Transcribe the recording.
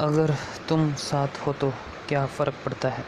अगर तुम साथ हो तो क्या फ़र्क पड़ता है?